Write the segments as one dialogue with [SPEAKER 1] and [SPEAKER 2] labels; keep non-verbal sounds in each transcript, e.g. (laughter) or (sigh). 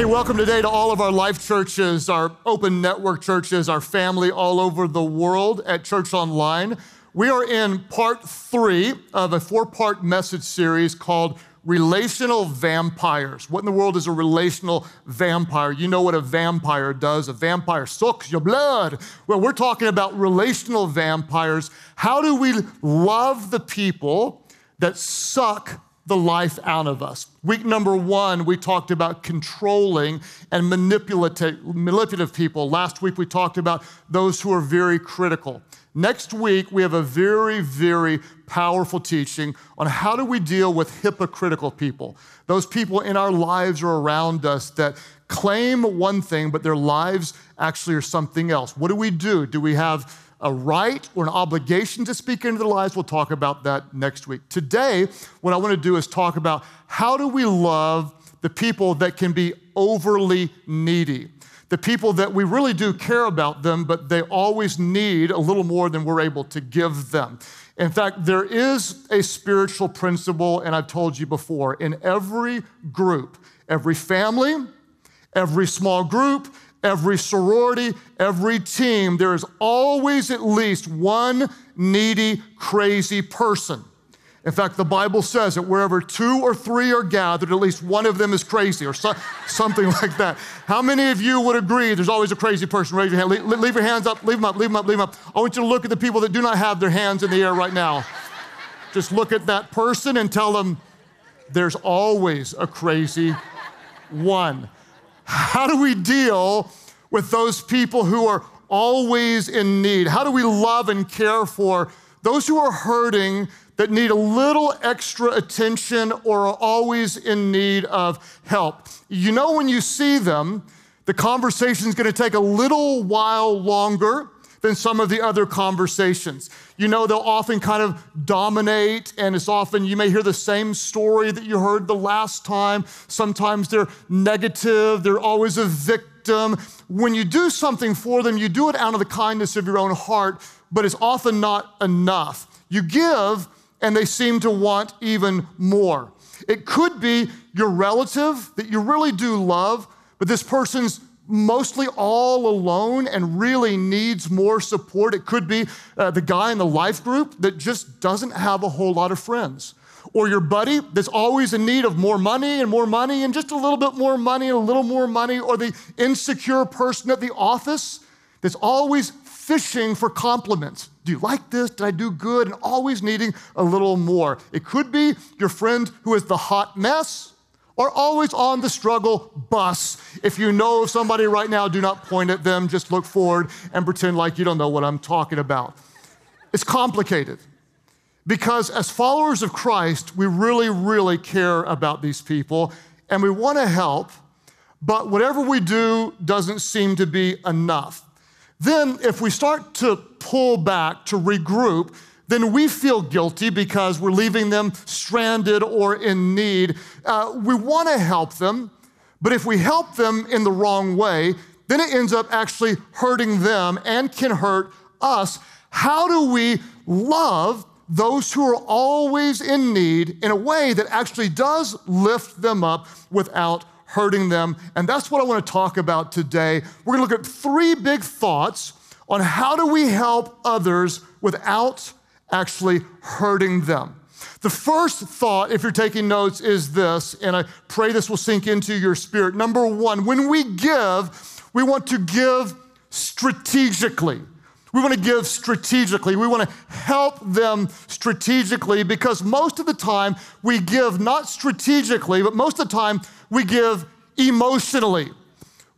[SPEAKER 1] Hey, welcome today to all of our life churches, our open network churches, our family all over the world at Church Online. We are in part three of a four part message series called Relational Vampires. What in the world is a relational vampire? You know what a vampire does. A vampire sucks your blood. Well, we're talking about relational vampires. How do we love the people that suck the life out of us. Week number one, we talked about controlling and manipulative, people. Last week, we talked about those who are very critical. Next week, we have a very, very powerful teaching on how do we deal with hypocritical people. Those people in our lives or around us that claim one thing, but their lives actually are something else. What do we do? Do we have a right or an obligation to speak into their lives. We'll talk about that next week. Today, what I want to do is talk about how do we love the people that can be overly needy. The people that we really do care about them, but they always need a little more than we're able to give them. In fact, there is a spiritual principle, and I've told you before, in every group, every family, every small group, every sorority, every team, there is always at least one needy, crazy person. In fact, the Bible says that wherever two or three are gathered, at least one of them is crazy or so, (laughs) something like that. How many of you would agree there's always a crazy person? Raise your hand. Leave, leave your hands up, leave them up, leave them up, leave them up. I want you to look at the people that do not have their hands in the air right now. Just look at that person and tell them there's always a crazy one. How do we deal with those people who are always in need? How do we love and care for those who are hurting that need a little extra attention or are always in need of help? You know, when you see them, the conversation is going to take a little while longer than some of the other conversations. You know, they'll often kind of dominate, and it's often you may hear the same story that you heard the last time. Sometimes they're negative, they're always a victim. When you do something for them, you do it out of the kindness of your own heart, but it's often not enough. You give, and they seem to want even more. It could be your relative that you really do love, but this person's mostly all alone and really needs more support. It could be uh, the guy in the life group that just doesn't have a whole lot of friends. Or your buddy that's always in need of more money and more money and just a little bit more money and a little more money. Or the insecure person at the office that's always fishing for compliments. Do you like this? Did I do good? And always needing a little more. It could be your friend who is the hot mess are always on the struggle bus. If you know somebody right now, do not point at them, just look forward and pretend like you don't know what I'm talking about. It's complicated because as followers of Christ, we really, really care about these people and we want to help, but whatever we do doesn't seem to be enough. Then, if we start to pull back, to regroup, then we feel guilty because we're leaving them stranded or in need. Uh, we want to help them, but if we help them in the wrong way, then it ends up actually hurting them and can hurt us. How do we love those who are always in need in a way that actually does lift them up without hurting them? And that's what I want to talk about today. We're going to look at three big thoughts on how do we help others without actually hurting them. The first thought, if you're taking notes, is this, and I pray this will sink into your spirit. Number one, when we give, we want to give strategically. We want to give strategically. We want to help them strategically because most of the time we give not strategically, but most of the time we give emotionally.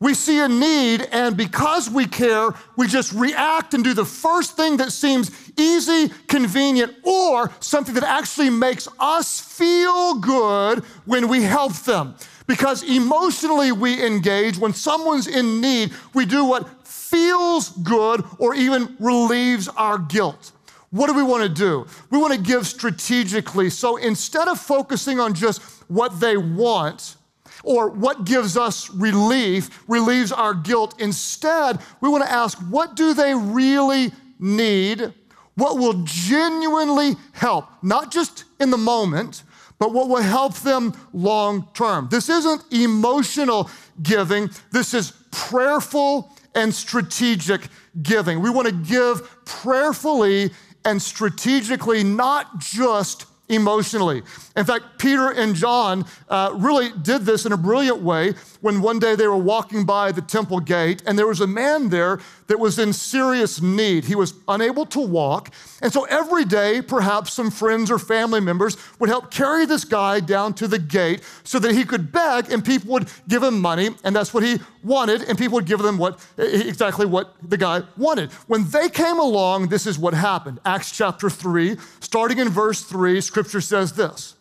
[SPEAKER 1] We see a need, and because we care, we just react and do the first thing that seems easy, convenient, or something that actually makes us feel good when we help them. Because emotionally we engage. When someone's in need, we do what feels good or even relieves our guilt. What do we want to do? We want to give strategically. So instead of focusing on just what they want, or what gives us relief, relieves our guilt. Instead, we want to ask, what do they really need? What will genuinely help, not just in the moment, but what will help them long term. This isn't emotional giving, this is prayerful and strategic giving. We want to give prayerfully and strategically, not just emotionally. In fact, Peter and John uh, really did this in a brilliant way when one day they were walking by the temple gate and there was a man there that was in serious need. He was unable to walk. And so every day, perhaps some friends or family members would help carry this guy down to the gate so that he could beg and people would give him money. And that's what he wanted. And people would give them what exactly what the guy wanted. When they came along, this is what happened. Acts chapter 3, starting in verse 3, scripture says this.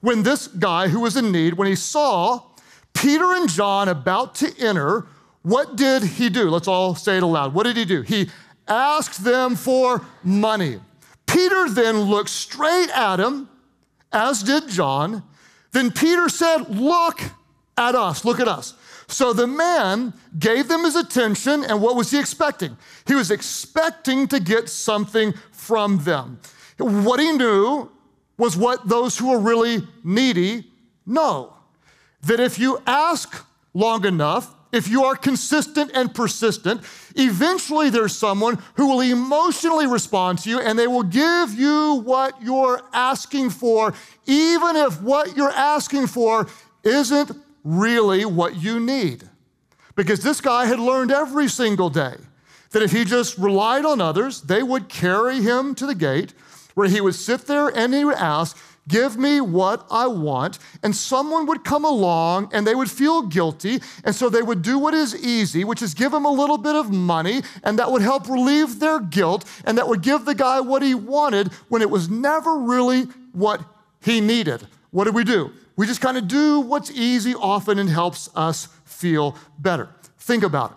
[SPEAKER 1] When this guy who was in need, when he saw Peter and John about to enter, what did he do? Let's all say it aloud. What did he do? He asked them for money. Peter then looked straight at him, as did John. Then Peter said, Look at us, look at us. So the man gave them his attention, and what was he expecting? He was expecting to get something from them. What he knew was what those who are really needy know that if you ask long enough, if you are consistent and persistent, eventually there's someone who will emotionally respond to you and they will give you what you're asking for, even if what you're asking for isn't really what you need. Because this guy had learned every single day that if he just relied on others, they would carry him to the gate where he would sit there and he would ask, Give me what I want. And someone would come along and they would feel guilty. And so they would do what is easy, which is give him a little bit of money, and that would help relieve their guilt, and that would give the guy what he wanted when it was never really what he needed. What do we do? We just kind of do what's easy often and helps us feel better. Think about it.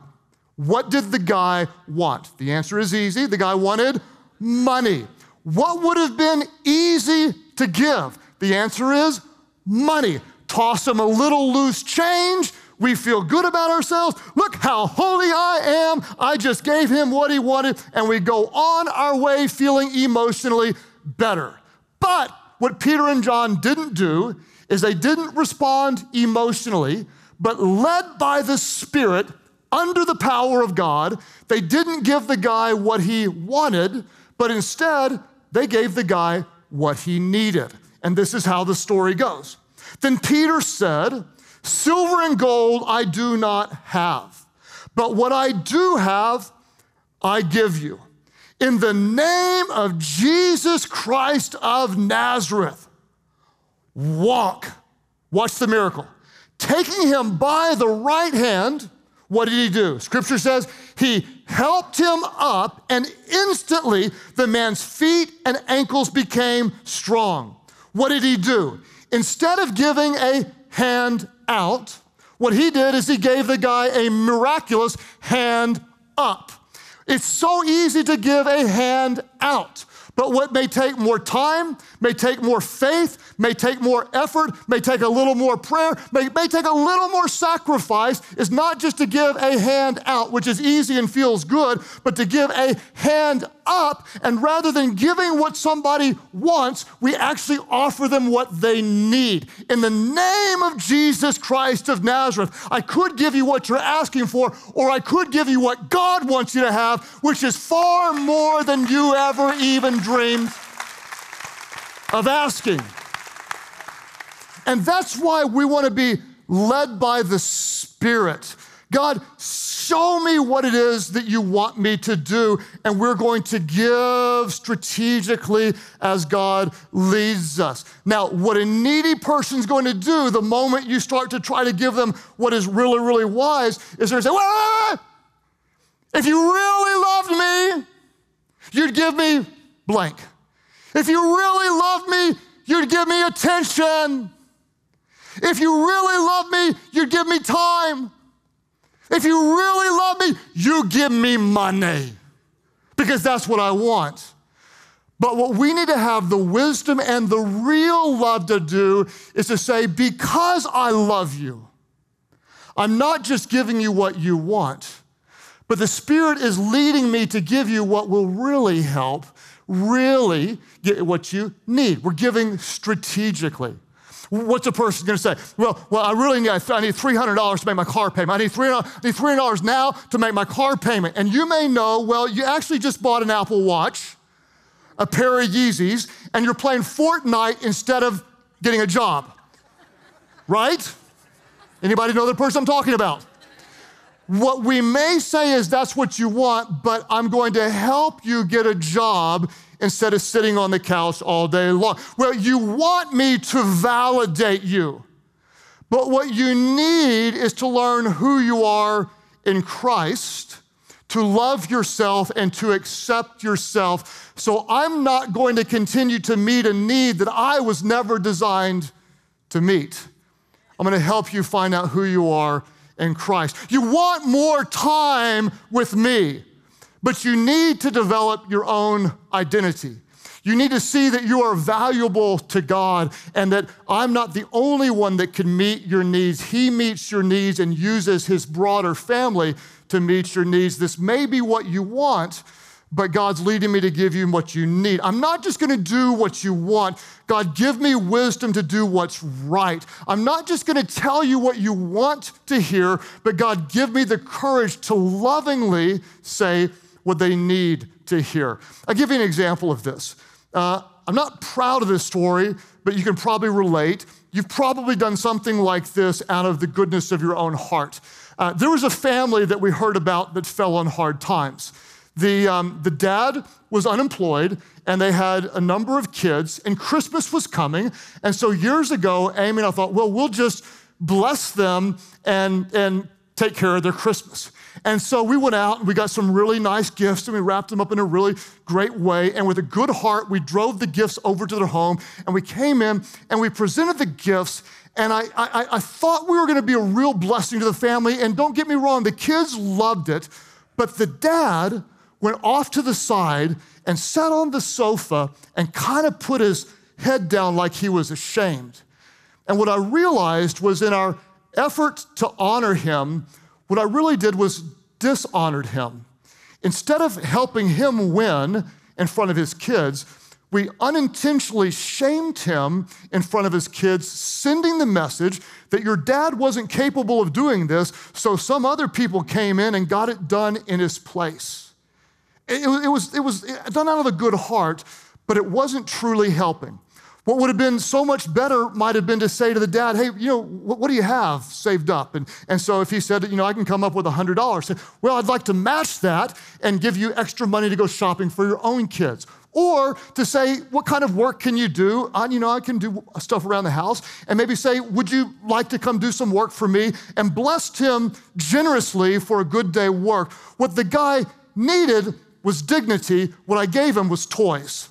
[SPEAKER 1] What did the guy want? The answer is easy. The guy wanted money. What would have been easy to give? The answer is money. Toss him a little loose change. We feel good about ourselves. Look how holy I am. I just gave him what he wanted, and we go on our way feeling emotionally better. But what Peter and John didn't do is they didn't respond emotionally, but led by the Spirit under the power of God, they didn't give the guy what he wanted, but instead they gave the guy what he needed. And this is how the story goes. Then Peter said, Silver and gold I do not have, but what I do have, I give you. In the name of Jesus Christ of Nazareth, walk. Watch the miracle. Taking him by the right hand, what did he do? Scripture says he helped him up, and instantly the man's feet and ankles became strong. What did he do? Instead of giving a hand out, what he did is he gave the guy a miraculous hand up. It's so easy to give a hand out. But what may take more time, may take more faith, may take more effort, may take a little more prayer, may, may take a little more sacrifice is not just to give a hand out, which is easy and feels good, but to give a hand up. And rather than giving what somebody wants, we actually offer them what they need. In the name of Jesus Christ of Nazareth, I could give you what you're asking for, or I could give you what God wants you to have, which is far more than you ever even dreamed of asking. And that's why we want to be led by the Spirit. God, show me what it is that you want me to do, and we're going to give strategically as God leads us. Now, what a needy person's going to do the moment you start to try to give them what is really, really wise is they're going to say, well, if you really loved me, you'd give me blank. If you really loved me, you'd give me attention. If you really love me, you'd give me time. If you really love me, you give me money because that's what I want. But what we need to have the wisdom and the real love to do is to say, because I love you, I'm not just giving you what you want, but the Spirit is leading me to give you what will really help, really get what you need. We're giving strategically. What's a person going to say? Well, well, I really need, I need $300 to make my car payment. I need $300, I need $300 now to make my car payment. And you may know, well, you actually just bought an Apple Watch, a pair of Yeezys, and you're playing Fortnite instead of getting a job. Right? Anybody know the person I'm talking about? What we may say is that's what you want, but I'm going to help you get a job instead of sitting on the couch all day long. Well, you want me to validate you, but what you need is to learn who you are in Christ, to love yourself and to accept yourself. So I'm not going to continue to meet a need that I was never designed to meet. I'm going to help you find out who you are in Christ. You want more time with me. But you need to develop your own identity. You need to see that you are valuable to God and that I'm not the only one that can meet your needs. He meets your needs and uses his broader family to meet your needs. This may be what you want, but God's leading me to give you what you need. I'm not just gonna do what you want. God, give me wisdom to do what's right. I'm not just gonna tell you what you want to hear, but God, give me the courage to lovingly say, what they need to hear. I'll give you an example of this. Uh, I'm not proud of this story, but you can probably relate. You've probably done something like this out of the goodness of your own heart. Uh, there was a family that we heard about that fell on hard times. The, um, the dad was unemployed and they had a number of kids, and Christmas was coming. And so years ago, Amy and I thought, well, we'll just bless them and, and take care of their Christmas. And so we went out and we got some really nice gifts and we wrapped them up in a really great way. And with a good heart, we drove the gifts over to their home and we came in and we presented the gifts. And I, I, I thought we were going to be a real blessing to the family. And don't get me wrong, the kids loved it. But the dad went off to the side and sat on the sofa and kind of put his head down like he was ashamed. And what I realized was in our effort to honor him, what I really did was dishonored him. Instead of helping him win in front of his kids, we unintentionally shamed him in front of his kids, sending the message that your dad wasn't capable of doing this, so some other people came in and got it done in his place. It, it, was, it was done out of a good heart, but it wasn't truly helping. What would have been so much better might have been to say to the dad, hey, you know, what, what do you have saved up? And, and so if he said, you know, I can come up with $100, say, well, I'd like to match that and give you extra money to go shopping for your own kids. Or to say, what kind of work can you do? I, you know, I can do stuff around the house. And maybe say, would you like to come do some work for me? And blessed him generously for a good day work. What the guy needed was dignity. What I gave him was toys.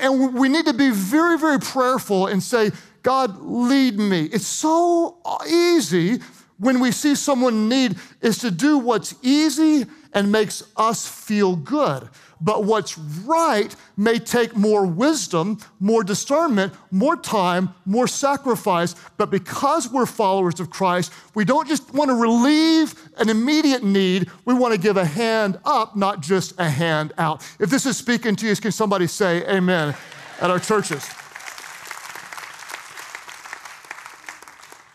[SPEAKER 1] And we need to be very, very prayerful and say, God, lead me. It's so uh, easy when we see someone need is to do what's easy and makes us feel good. But what's right may take more wisdom, more discernment, more time, more sacrifice. But because we're followers of Christ, we don't just want to relieve an immediate need, we want to give a hand up, not just a hand out. If this is speaking to you, can somebody say amen at our churches?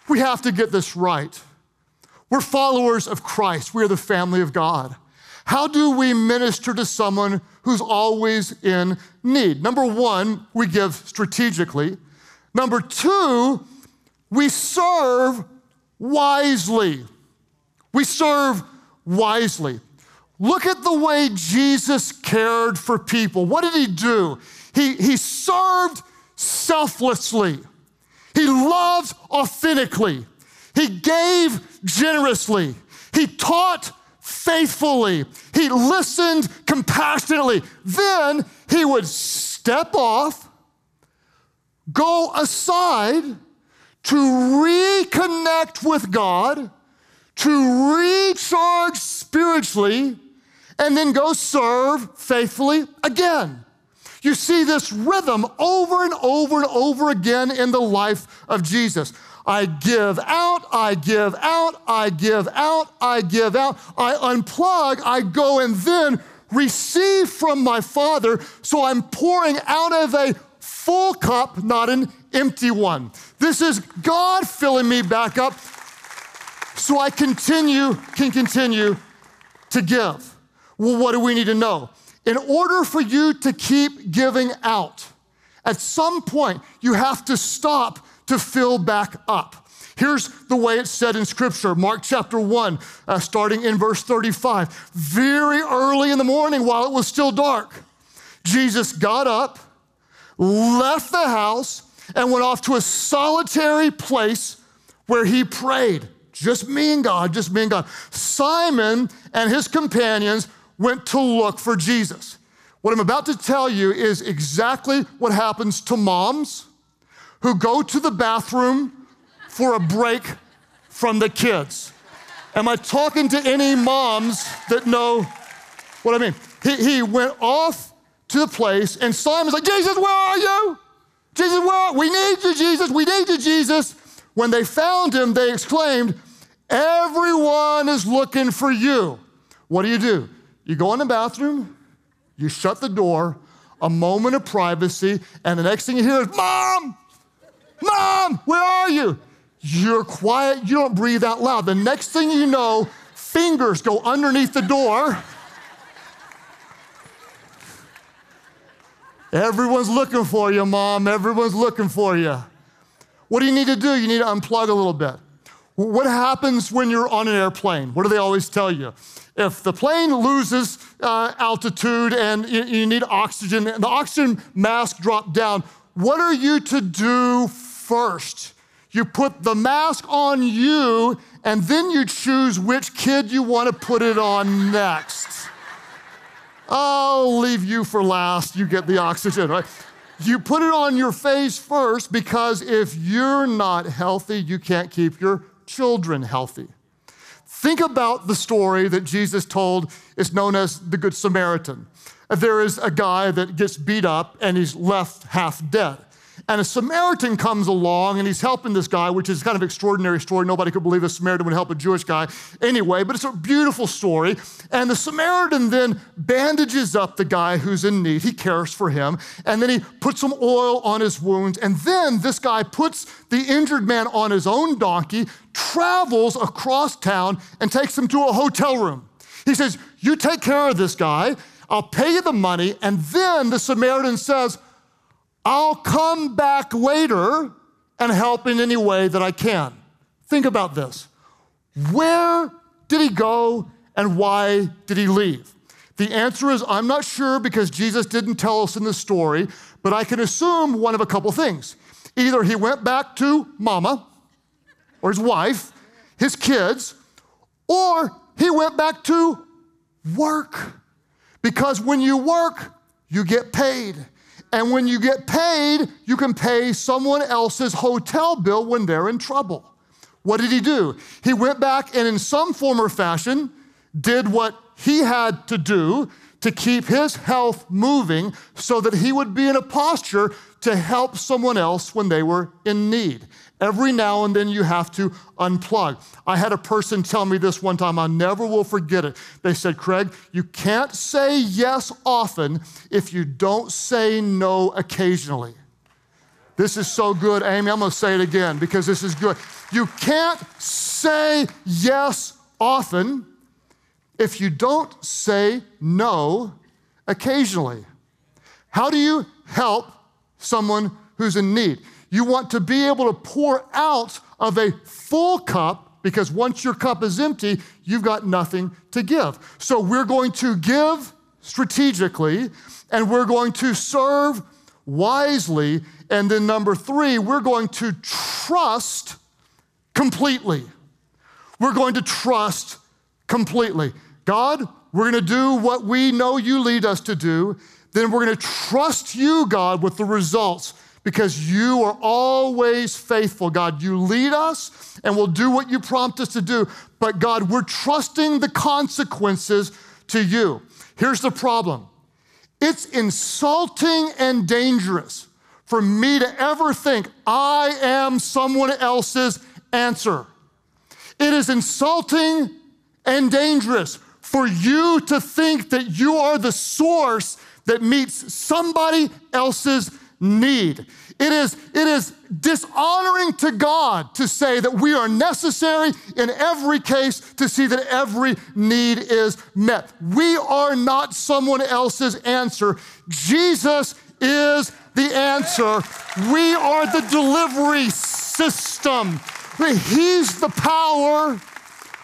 [SPEAKER 1] We have to get this right. We're followers of Christ, we are the family of God. How do we minister to someone who's always in need? Number one, we give strategically. Number two, we serve wisely. We serve wisely. Look at the way Jesus cared for people. What did he do? He, he served selflessly, he loved authentically, he gave generously, he taught faithfully. He listened compassionately. Then he would step off, go aside to reconnect with God, to recharge spiritually, and then go serve faithfully again. You see this rhythm over and over and over again in the life of Jesus. I give out, I give out, I give out, I give out. I unplug, I go and then receive from my Father. So I'm pouring out of a full cup, not an empty one. This is God filling me back up so I continue, can continue to give. Well, what do we need to know? In order for you to keep giving out, at some point you have to stop to fill back up. Here's the way it's said in Scripture Mark chapter 1, uh, starting in verse 35. Very early in the morning, while it was still dark, Jesus got up, left the house, and went off to a solitary place where he prayed. Just me and God, just me and God. Simon and his companions went to look for Jesus. What I'm about to tell you is exactly what happens to moms who go to the bathroom for a break from the kids. Am I talking to any moms that know what I mean? He, he went off to the place, and Simon's like, Jesus, where are you? Jesus, where are we need you, Jesus, we need you, Jesus. When they found him, they exclaimed, Everyone is looking for you. What do you do? You go in the bathroom, you shut the door, a moment of privacy, and the next thing you hear is, Mom, Mom, where are you? You're quiet, you don't breathe out loud. The next thing you know, fingers go underneath the door. Everyone's looking for you, Mom. Everyone's looking for you. What do you need to do? You need to unplug a little bit. What happens when you're on an airplane? What do they always tell you? If the plane loses uh, altitude and you, you need oxygen, and the oxygen mask dropped down, what are you to do first? You put the mask on you, and then you choose which kid you want to put it on next. I'll leave you for last. You get the oxygen, right? You put it on your face first because if you're not healthy, you can't keep your children healthy. Think about the story that Jesus told. It's known as the Good Samaritan. There is a guy that gets beat up and he's left half dead. And a Samaritan comes along and he's helping this guy, which is kind of extraordinary story. Nobody could believe a Samaritan would help a Jewish guy anyway, but it's a beautiful story. And the Samaritan then bandages up the guy who's in need. He cares for him. And then he puts some oil on his wounds. And then this guy puts the injured man on his own donkey, travels across town, and takes him to a hotel room. He says, You take care of this guy. I'll pay you the money. And then the Samaritan says, I'll come back later and help in any way that I can. Think about this. Where did he go and why did he leave? The answer is I'm not sure because Jesus didn't tell us in the story, but I can assume one of a couple things. Either he went back to mama or his wife, his kids, or he went back to work. Because when you work, you get paid. And when you get paid, you can pay someone else's hotel bill when they're in trouble. What did he do? He went back and, in some form or fashion, did what he had to do to keep his health moving so that he would be in a posture to help someone else when they were in need. Every now and then you have to unplug. I had a person tell me this one time, I never will forget it. They said, Craig, you can't say yes often if you don't say no occasionally. This is so good, Amy. I'm to say it again because this is good. You can't say yes often if you don't say no occasionally. How do you help someone who's in need? You want to be able to pour out of a full cup because once your cup is empty, you've got nothing to give. So we're going to give strategically and we're going to serve wisely. And then, number three, we're going to trust completely. We're going to trust completely. God, we're going to do what we know you lead us to do. Then we're going to trust you, God, with the results because you are always faithful, God. You lead us and we'll do what you prompt us to do. But God, we're trusting the consequences to you. Here's the problem it's insulting and dangerous for me to ever think I am someone else's answer. It is insulting and dangerous for you to think that you are the source that meets somebody else's need. It is, it is dishonoring to God to say that we are necessary in every case to see that every need is met. We are not someone else's answer. Jesus is the answer. We are the delivery system. He's the power.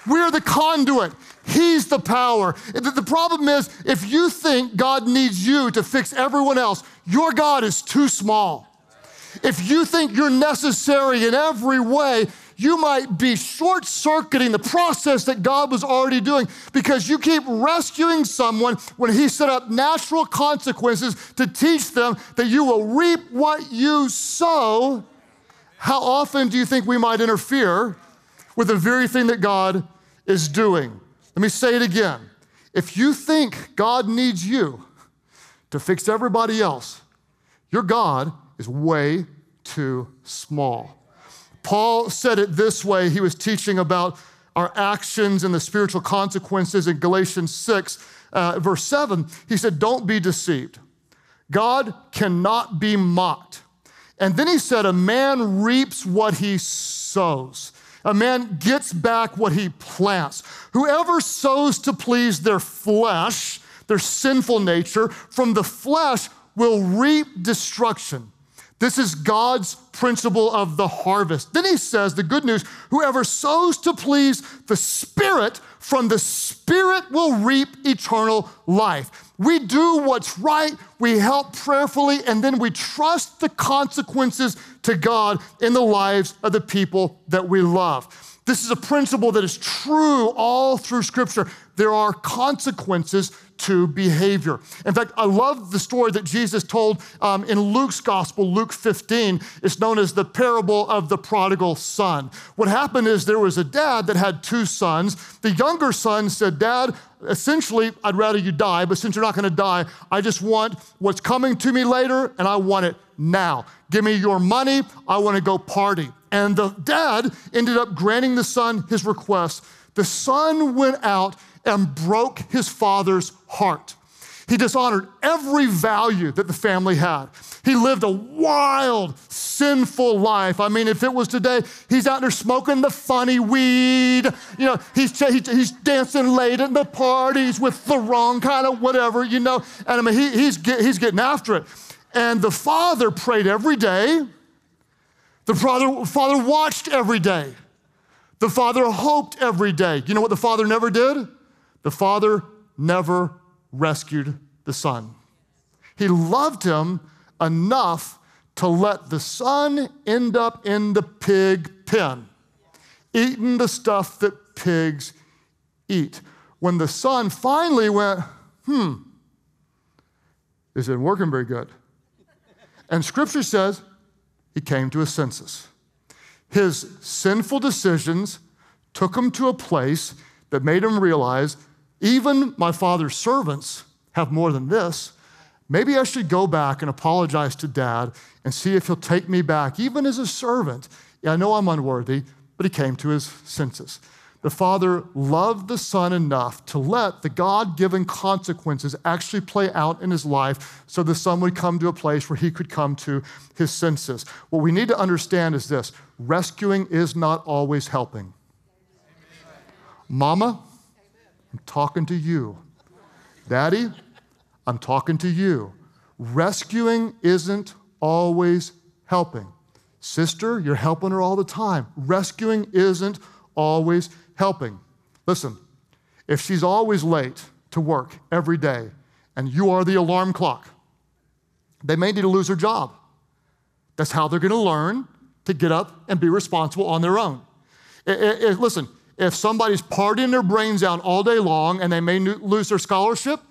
[SPEAKER 1] We're the conduit. He's the power. The problem is, if you think God needs you to fix everyone else, your God is too small. If you think you're necessary in every way, you might be short circuiting the process that God was already doing because you keep rescuing someone when He set up natural consequences to teach them that you will reap what you sow. How often do you think we might interfere with the very thing that God is doing? Let me say it again. If you think God needs you to fix everybody else, your God is way too small. Paul said it this way. He was teaching about our actions and the spiritual consequences in Galatians 6, uh, verse 7. He said, Don't be deceived. God cannot be mocked. And then he said, A man reaps what he sows. A man gets back what he plants. Whoever sows to please their flesh, their sinful nature, from the flesh will reap destruction. This is God's principle of the harvest. Then he says, the good news whoever sows to please the Spirit, from the Spirit will reap eternal life. We do what's right, we help prayerfully, and then we trust the consequences to God in the lives of the people that we love. This is a principle that is true all through Scripture. There are consequences to behavior. In fact, I love the story that Jesus told um, in Luke's gospel, Luke 15. It's known as the parable of the prodigal son. What happened is there was a dad that had two sons. The younger son said, Dad, essentially, I'd rather you die, but since you're not gonna die, I just want what's coming to me later, and I want it now. Give me your money, I wanna go party. And the dad ended up granting the son his request. The son went out and broke his father's heart. He dishonored every value that the family had. He lived a wild, sinful life. I mean, if it was today, he's out there smoking the funny weed. You know, he's, he's dancing late at the parties with the wrong kind of whatever, you know. And I mean, he, he's, get, he's getting after it. And the father prayed every day. The father, father watched every day. The father hoped every day. You know what the father never did? The father never rescued the son. He loved him enough to let the son end up in the pig pen, eating the stuff that pigs eat. When the son finally went, hmm, this isn't working very good. And scripture says he came to a senses. His sinful decisions took him to a place that made him realize even my father's servants have more than this. Maybe I should go back and apologize to dad and see if he'll take me back, even as a servant. Yeah, I know I'm unworthy, but he came to his senses. The father loved the son enough to let the God given consequences actually play out in his life so the son would come to a place where he could come to his senses. What we need to understand is this rescuing is not always helping. Mama, I'm talking to you. Daddy, I'm talking to you. Rescuing isn't always helping. Sister, you're helping her all the time. Rescuing isn't always helping. Listen, if she's always late to work every day and you are the alarm clock, they may need to lose her job. That's how they're going to learn to get up and be responsible on their own. It, it, it, listen, if somebody's partying their brains out all day long and they may lose their scholarship,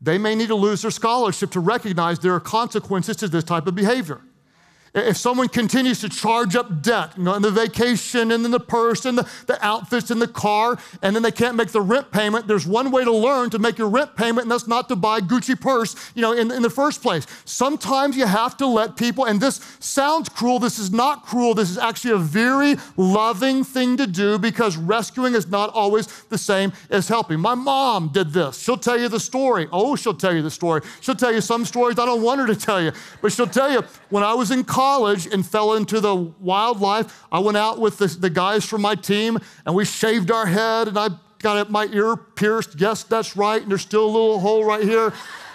[SPEAKER 1] they may need to lose their scholarship to recognize there are consequences to this type of behavior. If someone continues to charge up debt, you know, and the vacation and then the purse and the, the outfits and the car, and then they can't make the rent payment, there's one way to learn to make your rent payment, and that's not to buy Gucci purse, you know, in, in the first place. Sometimes you have to let people, and this sounds cruel, this is not cruel, this is actually a very loving thing to do because rescuing is not always the same as helping. My mom did this. She'll tell you the story. Oh, she'll tell you the story. She'll tell you some stories I don't want her to tell you, but she'll tell you when I was in college, college and fell into the wildlife, I went out with the, the guys from my team and we shaved our head and I got my ear pierced. Yes, that's right. And there's still a little hole right here.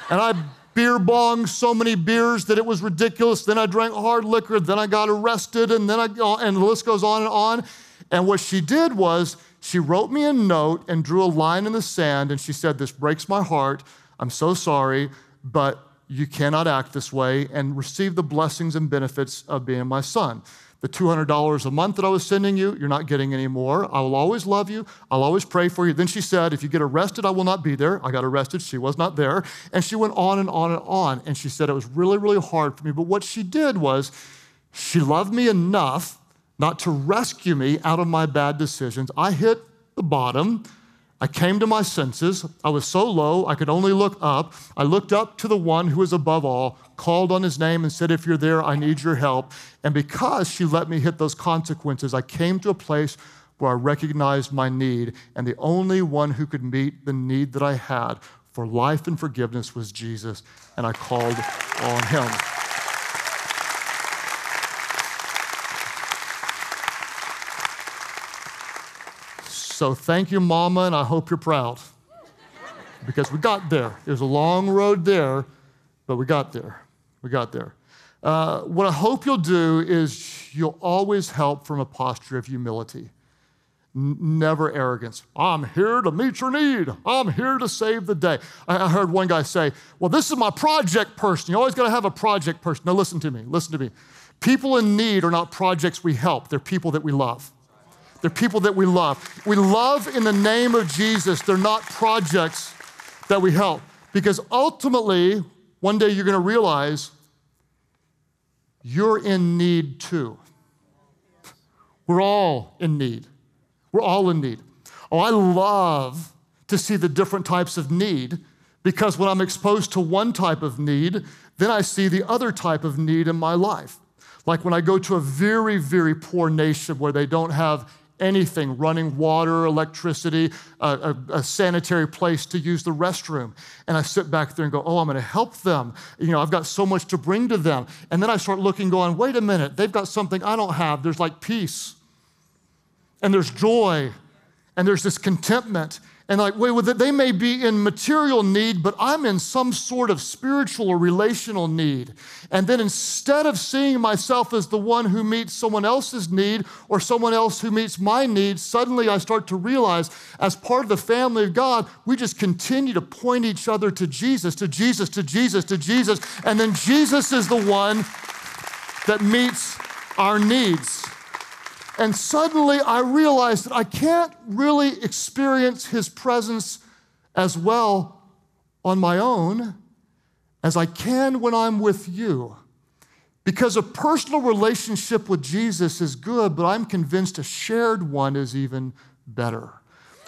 [SPEAKER 1] And I beer bonged so many beers that it was ridiculous. Then I drank hard liquor. Then I got arrested. And then I, and the list goes on and on. And what she did was she wrote me a note and drew a line in the sand. And she said, This breaks my heart. I'm so sorry, but you cannot act this way and receive the blessings and benefits of being my son. The $200 a month that I was sending you, you're not getting any more. I will always love you. I'll always pray for you. Then she said, If you get arrested, I will not be there. I got arrested. She was not there. And she went on and on and on. And she said it was really, really hard for me. But what she did was she loved me enough not to rescue me out of my bad decisions. I hit the bottom. I came to my senses. I was so low, I could only look up. I looked up to the one who is above all, called on his name, and said, If you're there, I need your help. And because she let me hit those consequences, I came to a place where I recognized my need. And the only one who could meet the need that I had for life and forgiveness was Jesus. And I called on him. So thank you, Mama, and I hope you're proud. Because we got there. It was a long road there, but we got there. We got there. Uh, what I hope you'll do is you'll always help from a posture of humility, N- never arrogance. I'm here to meet your need. I'm here to save the day. I, I heard one guy say, Well, this is my project person. You always got to have a project person. Now, listen to me. Listen to me. People in need are not projects we help, they're people that we love. They're people that we love. We love in the name of Jesus. They're not projects that we help. Because ultimately, one day you're going to realize you're in need too. We're all in need. We're all in need. Oh, I love to see the different types of need because when I'm exposed to one type of need, then I see the other type of need in my life. Like when I go to a very, very poor nation where they don't have anything running water, electricity, a, a, a, sanitary place to use the restroom. And I sit back there and go, oh, I'm going to help them. You know, I've got so much to bring to them. And then I start looking, going, wait a minute, they've got something I don't have. There's like peace, and there's joy, and there's this contentment, and like, wait, well, they may be in material need, but I'm in some sort of spiritual or relational need. And then instead of seeing myself as the one who meets someone else's need or someone else who meets my need, suddenly I start to realize, as part of the family of God, we just continue to point each other to Jesus, to Jesus, to Jesus, to Jesus. And then Jesus is the one that meets our needs. And suddenly I realized that I can't really experience his presence as well on my own as I can when I'm with you. Because a personal relationship with Jesus is good, but I'm convinced a shared one is even better.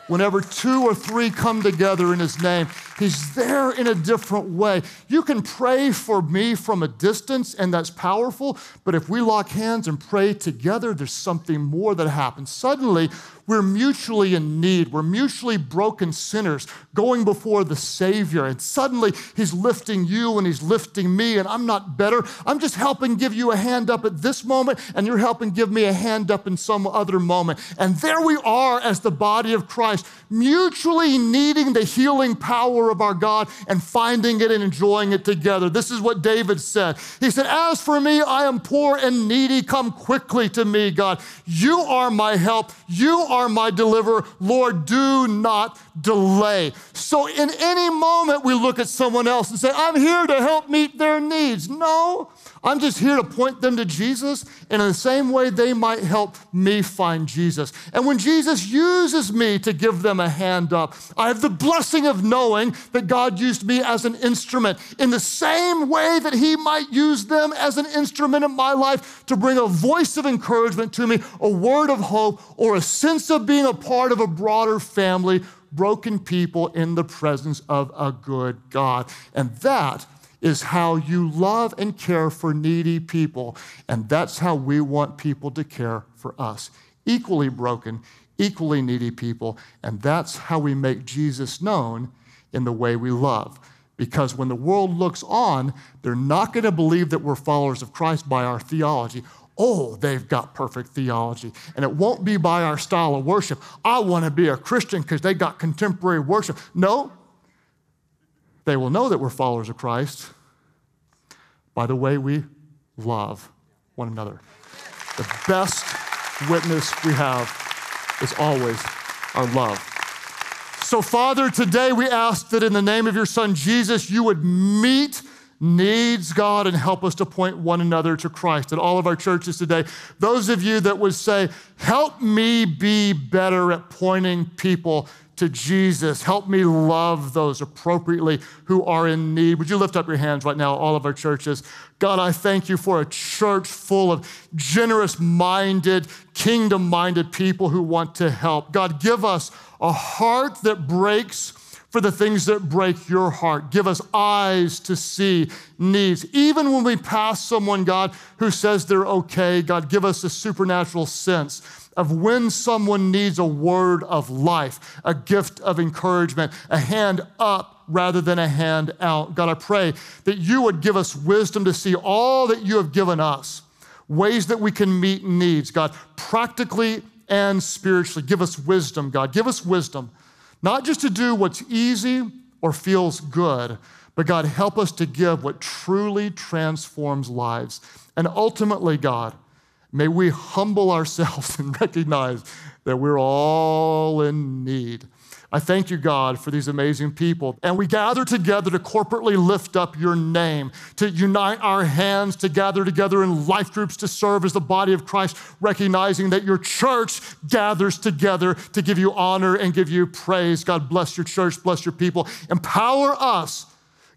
[SPEAKER 1] Whenever two or three come together in his name, he's there in a different way. You can pray for me from a distance, and that's powerful, but if we lock hands and pray together, there's something more that happens. Suddenly, we're mutually in need. We're mutually broken sinners going before the Savior. And suddenly He's lifting you and He's lifting me, and I'm not better. I'm just helping give you a hand up at this moment, and you're helping give me a hand up in some other moment. And there we are as the body of Christ, mutually needing the healing power of our God and finding it and enjoying it together. This is what David said. He said, As for me, I am poor and needy. Come quickly to me, God. You are my help. You are are my deliverer. Lord, do not delay. So, in any moment, we look at someone else and say, I'm here to help meet their needs. No, I'm just here to point them to Jesus, and in the same way, they might help me find Jesus. And when Jesus uses me to give them a hand up, I have the blessing of knowing that God used me as an instrument in the same way that He might use them as an instrument in my life to bring a voice of encouragement to me, a word of hope, or a sense of being a part of a broader family broken people in the presence of a good God. And that is how you love and care for needy people. And that's how we want people to care for us. Equally broken, equally needy people. And that's how we make Jesus known in the way we love. Because when the world looks on, they're not going to believe that we're followers of Christ by our theology oh, they've got perfect theology. And it won't be by our style of worship. I want to be a Christian because they got contemporary worship. No, they will know that we're followers of Christ by the way we love one another. The best witness we have is always our love. So, Father, today we ask that in the name of your Son Jesus, you would meet needs God and help us to point one another to Christ. At all of our churches today, those of you that would say, Help me be better at pointing people to Jesus. Help me love those appropriately who are in need. Would you lift up your hands right now, all of our churches? God, I thank you for a church full of generous minded, kingdom minded people who want to help. God, give us a heart that breaks for the things that break your heart. Give us eyes to see needs. Even when we pass someone, God, who says they're okay, God, give us a supernatural sense of when someone needs a word of life, a gift of encouragement, a hand up rather than a hand out. God, I pray that you would give us wisdom to see all that you have given us, ways that we can meet needs, God, practically and spiritually. Give us wisdom, God. Give us wisdom not just to do what's easy or feels good, but God, help us to give what truly transforms lives. And ultimately, God, may we humble ourselves and recognize that we're all in need I thank you, God, for these amazing people. And we gather together to corporately lift up your name, to unite our hands, to gather together in life groups to serve as the body of Christ, recognizing that your church gathers together to give you honor and give you praise. God, bless your church, bless your people. Empower us,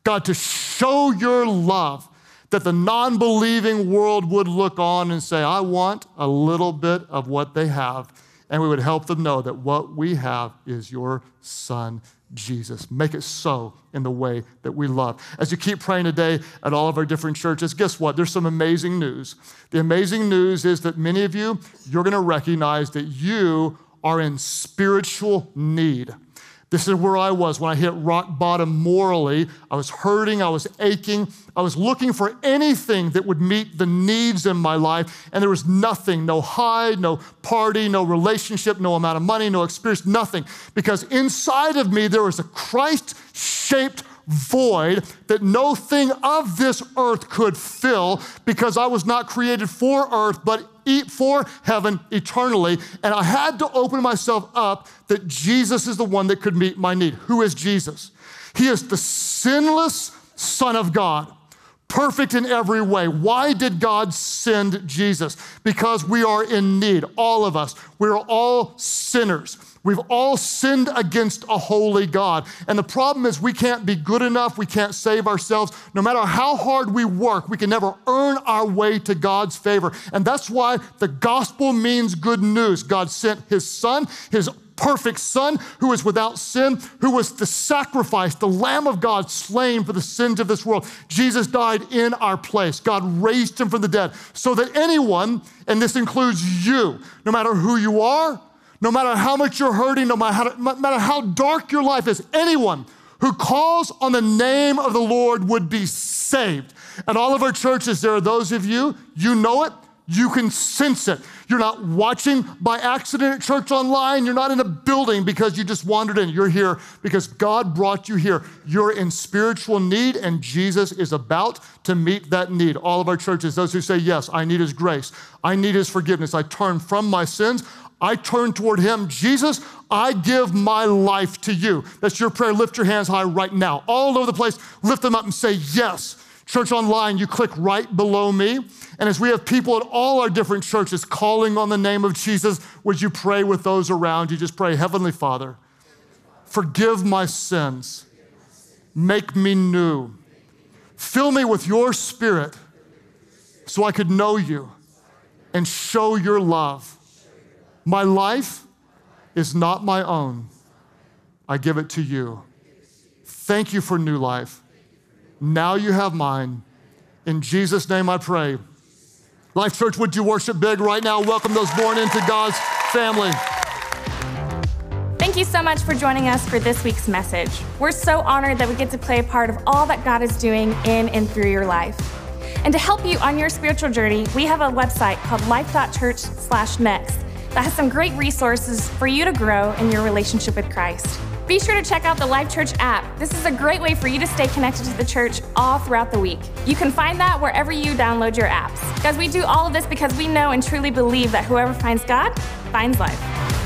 [SPEAKER 1] God, to show your love that the non believing world would look on and say, I want a little bit of what they have and we would help them know that what we have is your son, Jesus. Make it so in the way that we love. As you keep praying today at all of our different churches, guess what? There's some amazing news. The amazing news is that many of you, you're going to recognize that you are in spiritual need. This is where I was when I hit rock bottom morally. I was hurting, I was aching, I was looking for anything that would meet the needs in my life, and there was nothing no high, no party, no relationship, no amount of money, no experience, nothing. Because inside of me, there was a Christ shaped void that no thing of this earth could fill because I was not created for earth, but for heaven eternally. And I had to open myself up that Jesus is the one that could meet my need. Who is Jesus? He is the sinless Son of God perfect in every way. Why did God send Jesus? Because we are in need, all of us. We're all sinners. We've all sinned against a holy God. And the problem is, we can't be good enough. We can't save ourselves. No matter how hard we work, we can never earn our way to God's favor. And that's why the gospel means good news. God sent his son, his perfect son who is without sin, who was the sacrifice, the Lamb of God slain for the sins of this world. Jesus died in our place. God raised him from the dead so that anyone, and this includes you, no matter who you are, no matter how much you're hurting, no matter how, dark your life is, anyone who calls on the name of the Lord would be saved. At all of our churches, there are those of you, you know it, you can sense it. You're not watching by accident at church online. You're not in a building because you just wandered in. You're here because God brought you here. You're in spiritual need, and Jesus is about to meet that need. All of our churches, those who say, Yes, I need His grace, I need His forgiveness, I turn from my sins, I turn toward him. Jesus, I give my life to you. That's your prayer. Lift your hands high right now. All over the place, lift them up and say, Yes, Church Online, you click right below me. And as we have people at all our different churches calling on the name of Jesus, would you pray with those around you? Just pray, Heavenly Father, forgive my sins, make me new, fill me with your spirit so I could know you and show your love. My life is not my own. I give it to you. Thank you for new life. Now you have mine. In Jesus' name I pray. Life Church, would you worship big right now? Welcome those born into God's family.
[SPEAKER 2] Thank you so much for joining us for this week's message. We're so honored that we get to play a part of all that God is doing in and through your life. And to help you on your spiritual journey, we have a website called life.church/next that has some great resources for you to grow in your relationship with Christ. Be sure to check out the Life Church app. This is a great way for you to stay connected to the church all throughout the week. You can find that wherever you download your apps. Guys, we do all of this because we know and truly believe that whoever finds God finds life.